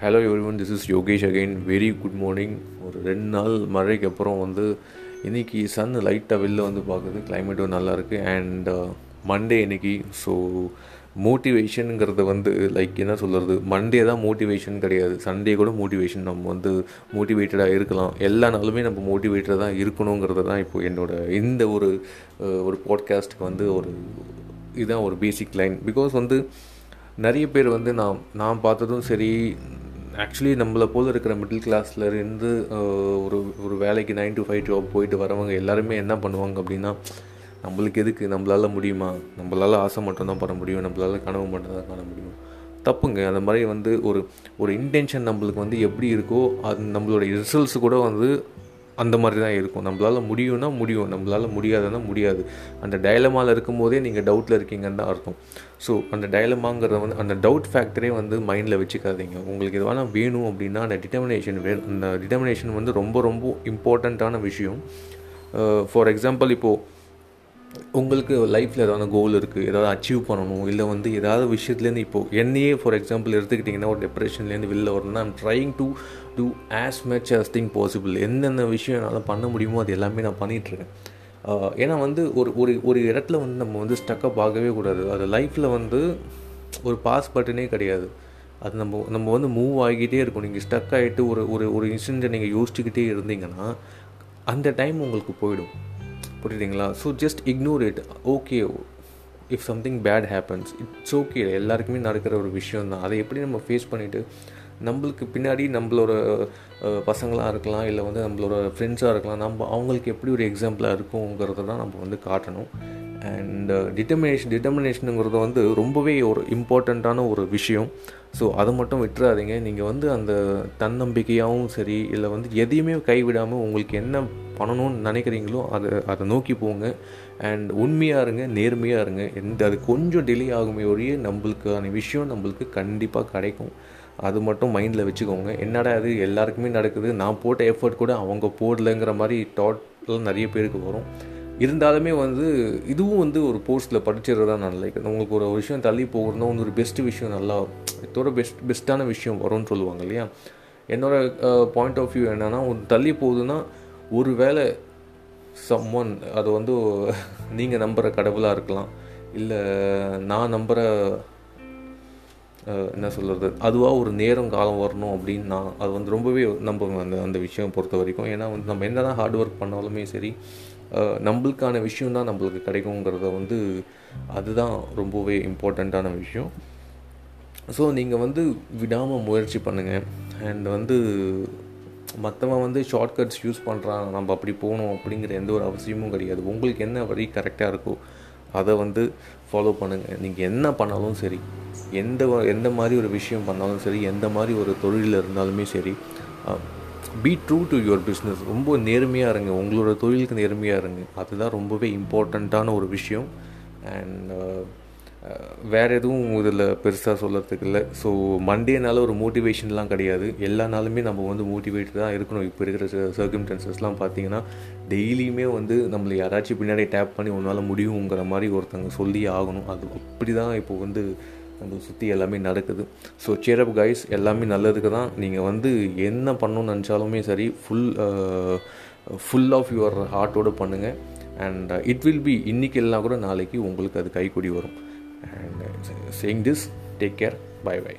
Hello everyone this is Yogesh again very good morning ஒரு ரெண்டு நாள் மழைக்கு அப்புறம் வந்து இன்றைக்கி சன் லைட்டாக வெளில வந்து பார்க்குது. கிளைமேட்டும் நல்லாயிருக்கு அண்ட் மண்டே இன்னைக்கு ஸோ மோட்டிவேஷனுங்கிறது வந்து லைக் என்ன சொல்கிறது மண்டே தான் மோட்டிவேஷன் கிடையாது. சண்டே கூட மோட்டிவேஷன் நம்ம வந்து மோட்டிவேட்டடாக இருக்கலாம். எல்லா நாளுமே நம்ம மோட்டிவேட்டடாக தான் இருக்கணுங்கிறது தான் இப்போ என்னோட இந்த ஒரு uh, ஒரு பாட்காஸ்ட்டுக்கு வந்து ஒரு இதுதான் ஒரு பேசிக் லைன் பிகாஸ் வந்து நிறைய பேர் வந்து நான் நான் பார்த்ததும் சரி ஆக்சுவலி நம்மளை போல் இருக்கிற மிடில் கிளாஸில் இருந்து ஒரு ஒரு வேலைக்கு நைன் டு ஃபைவ் ஜாப் போயிட்டு வரவங்க எல்லாருமே என்ன பண்ணுவாங்க அப்படின்னா நம்மளுக்கு எதுக்கு? நம்மளால் முடியுமா? நம்மளால் ஆசை மட்டும்தான் பண்ண முடியும். நம்மளால் கனவு மட்டும்தான் காண முடியும். தப்புங்க. அந்த மாதிரி வந்து ஒரு ஒரு இன்டென்ஷன் நம்மளுக்கு வந்து எப்படி இருக்கோ அது நம்மளோட ரிசல்ட்ஸ் கூட வந்து அந்த மாதிரி தான் இருக்கும். நம்மளால் முடியும்னா முடியும். நம்மளால் முடியாதுன்னா முடியாது. அந்த டயலமாவில் இருக்கும்போதே நீங்கள் டவுட்டில் இருக்கீங்கன்னு தான் அர்த்தம். ஸோ அந்த டயலமாங்கிறத வந்து அந்த டவுட் ஃபேக்டரே வந்து மைண்டில் வச்சுக்காதீங்க. உங்களுக்கு இது வேணால் வேணும் அப்படின்னா அந்த டிட்டர்மினேஷன் வேணும் அந்த டிட்டர்மினேஷன் வந்து ரொம்ப ரொம்ப இம்பார்ட்டண்ட்டான விஷயம். ஃபார் எக்ஸாம்பிள் இப்போது உங்களுக்கு லைஃப்பில் ஏதாவது கோல் இருக்குது ஏதாவது அச்சீவ் பண்ணணும் இல்லை வந்து ஏதாவது விஷயத்துலேருந்து இப்போது என்னையே ஃபார் எக்ஸாம்பிள் எடுத்துக்கிட்டிங்கன்னா ஒரு டிப்ரெஷன்லேருந்து வெளில வரணும்னா I'm trying to do as much as thing possible எந்தெந்த விஷயம் என்னால் பண்ண முடியுமோ அது எல்லாமே நான் பண்ணிகிட்ருக்கேன் ஏன்னா வந்து ஒரு ஒரு ஒரு இடத்துல வந்து நம்ம வந்து ஸ்டக்கப் ஆகவே கூடாது. அது லைஃப்பில் வந்து ஒரு பாஸ் பட்டனே கிடையாது. அது நம்ம நம்ம வந்து மூவ் ஆகிக்கிட்டே இருக்கும். நீங்கள் ஸ்டக் ஆகிட்டு ஒரு ஒரு ஒரு இன்சிடென்ட்டை நீங்கள் யோசிச்சுக்கிட்டே இருந்தீங்கன்னா அந்த டைம் உங்களுக்கு போயிடும். புரியுதுங்களா? So just ignore it okay if something bad happens it's okay எல்லாருக்குமே நடக்கிற ஒரு விஷயம் தான் அதை எப்படி நம்ம ஃபேஸ் பண்ணிவிட்டு நம்மளுக்கு பின்னாடி நம்மளோட பசங்களாக இருக்கலாம் இல்லை வந்து நம்மளோட ஃப்ரெண்ட்ஸாக இருக்கலாம் நம்ம அவங்களுக்கு எப்படி ஒரு எக்ஸாம்பிளாக இருக்குங்கிறத தான் நம்ம வந்து காட்டணும். அண்ட் டிட்டர்மினேஷன் டிட்டர்மினேஷனுங்கிறது வந்து ரொம்பவே ஒரு இம்பார்ட்டண்ட்டான ஒரு விஷயம். ஸோ அதை மட்டும் விட்டுறாதீங்க. நீங்கள் வந்து அந்த தன்னம்பிக்கையாகவும் சரி இல்லை வந்து எதையுமே கைவிடாமல் உங்களுக்கு என்ன பண்ணணும்னு நினைக்கிறீங்களோ அதை அதை நோக்கி போங்க. அண்ட் உண்மையாக இருங்க நேர்மையாக இருங்க. எந்த அது கொஞ்சம் டிலே ஆகுமே ஒழிய நம்மளுக்கான விஷயம் நம்மளுக்கு கண்டிப்பாக கிடைக்கும். அது மட்டும் மைண்டில் வச்சுக்கோங்க. என்னடா அது எல்லாருக்குமே நடக்குது. நான் போட்ட எஃபர்ட் கூட அவங்க போடலைங்கிற மாதிரி டாட்லாம் நிறைய பேருக்கு வரும். இருந்தாலுமே வந்து இதுவும் வந்து ஒரு போஸ்ட்டில் படிச்சிடுறது தான் நான் லைக் உங்களுக்கு ஒரு விஷயம் தள்ளி போகிறதுனா வந்து ஒரு பெஸ்ட் விஷயம் நல்லா இதோட பெஸ்ட் பெஸ்ட்டான விஷயம் வரும்னு சொல்லுவாங்க இல்லையா? என்னோட பாயிண்ட் ஆஃப் வியூ என்னென்னா ஒரு தள்ளி போகுதுன்னா ஒரு வேளை சம்மன் அது வந்து நீங்கள் நம்புகிற கடவுளாக இருக்கலாம். இல்லை நான் நம்புகிற என்ன சொல்கிறது அதுவாக ஒரு நேரம் காலம் வரணும் அப்படின்னு நான் அது வந்து ரொம்பவே நம்புவேன் அந்த அந்த விஷயம் பொறுத்த வரைக்கும். ஏன்னா வந்து நம்ம என்ன தான் ஹார்ட் ஒர்க் பண்ணாலுமே சரி நம்மளுக்கான விஷயம் தான் நம்மளுக்கு கிடைக்குங்கிறத வந்து அதுதான் ரொம்பவே இம்பார்ட்டண்ட்டான விஷயம். ஸோ நீங்கள் வந்து விடாமல் முயற்சி பண்ணுங்கள் அண்ட் வந்து மற்றவன் வந்து ஷார்ட்கட்ஸ் யூஸ் பண்ணுறான் நம்ம அப்படி போகணும் அப்படிங்கிற எந்த ஒரு அவசியமும் கிடையாது. உங்களுக்கு என்ன வழி கரெக்டாக இருக்கோ அதை வந்து ஃபாலோ பண்ணுங்கள் நீங்கள் என்ன பண்ணாலும் சரி எந்த வ- எந்த மாதிரி ஒரு விஷயம் பண்ணாலும் சரி எந்த மாதிரி ஒரு தொழிலில் இருந்தாலுமே சரி be true to your business ரொம்ப நேர்மையாக இருங்க. உங்களோட தொழிலுக்கு நேர்மையாக இருங்க. அதுதான் ரொம்பவே இம்பார்ட்டண்ட்டான ஒரு விஷயம். அண்ட் வேறு எதுவும் இதில் பெருசாக சொல்கிறதுக்கு இல்லை. ஸோ மண்டேனால ஒரு மோட்டிவேஷன்லாம் கிடையாது. எல்லா நாளுமே நம்ம வந்து மோட்டிவேட்டட் தான் இருக்கணும். இப்போ இருக்கிற சர்க்கிம்டன்சஸ்லாம் பார்த்தீங்கன்னா டெய்லியுமே வந்து நம்மளை யாராச்சும் பின்னாடி டேப் பண்ணி உன்னால் முடியுங்கிற மாதிரி ஒருத்தங்க சொல்லி ஆகணும். அது அப்படி தான் இப்போ வந்து நம்மளை சுற்றி எல்லாமே நடக்குது. ஸோ சேரப் கைஸ் எல்லாமே நல்லதுக்கு தான். நீங்கள் வந்து என்ன பண்ணணும்னு நினச்சாலுமே சரி ஃபுல் ஃபுல் ஆஃப் யுவர் ஹார்ட்டோடு பண்ணுங்கள் அண்ட் இட் வில் பி இன்னைக்கு எல்லாம் கூட நாளைக்கு உங்களுக்கு அது கைக்கூடி வரும். And saying this take care bye bye